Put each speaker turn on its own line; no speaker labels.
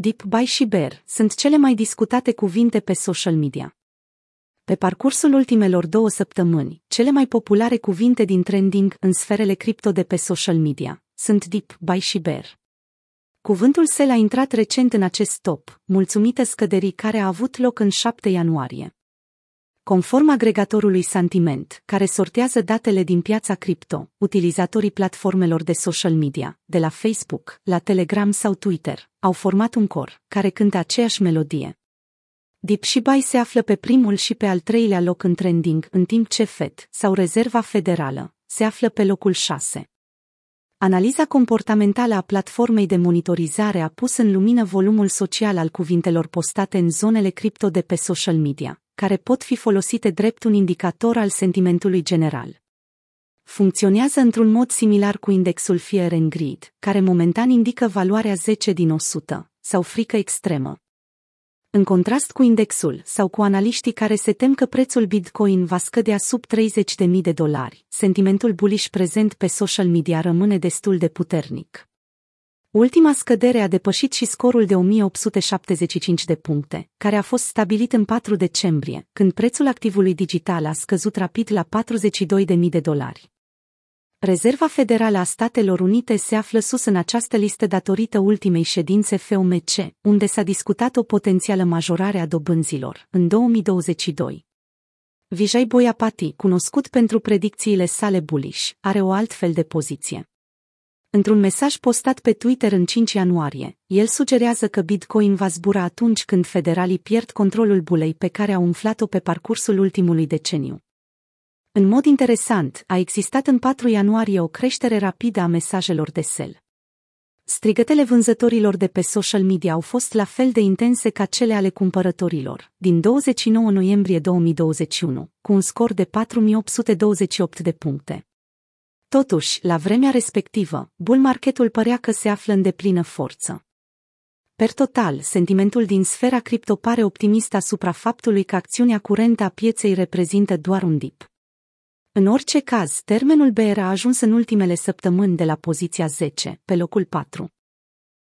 Deep Buy și Bear sunt cele mai discutate cuvinte pe social media. Pe parcursul ultimelor două săptămâni, cele mai populare cuvinte din trending în sferele cripto de pe social media sunt Deep Buy și Bear. Cuvântul SEL a intrat recent în acest top, mulțumită scăderii care a avut loc în 7 ianuarie. Conform agregatorului Sentiment, care sortează datele din piața cripto, utilizatorii platformelor de social media, de la Facebook, la Telegram sau Twitter, au format un cor, care cântă aceeași melodie. Deep și Buy se află pe primul și pe al treilea loc în trending, în timp ce FED, sau Rezerva Federală, se află pe locul 6. Analiza comportamentală a platformei de monitorizare a pus în lumină volumul social al cuvintelor postate în zonele cripto de pe social media, care pot fi folosite drept un indicator al sentimentului general. Funcționează într-un mod similar cu indexul Fear and Greed, care momentan indică valoarea 10 din 100, sau frică extremă. În contrast cu indexul sau cu analiștii care se tem că prețul Bitcoin va scădea sub 30.000 de dolari, sentimentul bullish prezent pe social media rămâne destul de puternic. Ultima scădere a depășit și scorul de 1875 de puncte, care a fost stabilit în 4 decembrie, când prețul activului digital a scăzut rapid la 42.000 de dolari. Rezerva Federală a Statelor Unite se află sus în această listă datorită ultimei ședințe FOMC, unde s-a discutat o potențială majorare a dobânzilor în 2022. Vijay Boyapati, cunoscut pentru predicțiile sale bullish, are o altfel de poziție. Într-un mesaj postat pe Twitter în 5 ianuarie, el sugerează că Bitcoin va zbura atunci când federalii pierd controlul bulei pe care au umflat-o pe parcursul ultimului deceniu. În mod interesant, a existat în 4 ianuarie o creștere rapidă a mesajelor de sel. Strigătele vânzătorilor de pe social media au fost la fel de intense ca cele ale cumpărătorilor, din 29 noiembrie 2021, cu un scor de 4828 de puncte. Totuși, la vremea respectivă, bull marketul părea că se află în deplină forță. Per total, sentimentul din sfera cripto pare optimist asupra faptului că acțiunea curentă a pieței reprezintă doar un dip. În orice caz, termenul BR a ajuns în ultimele săptămâni de la poziția 10, pe locul 4.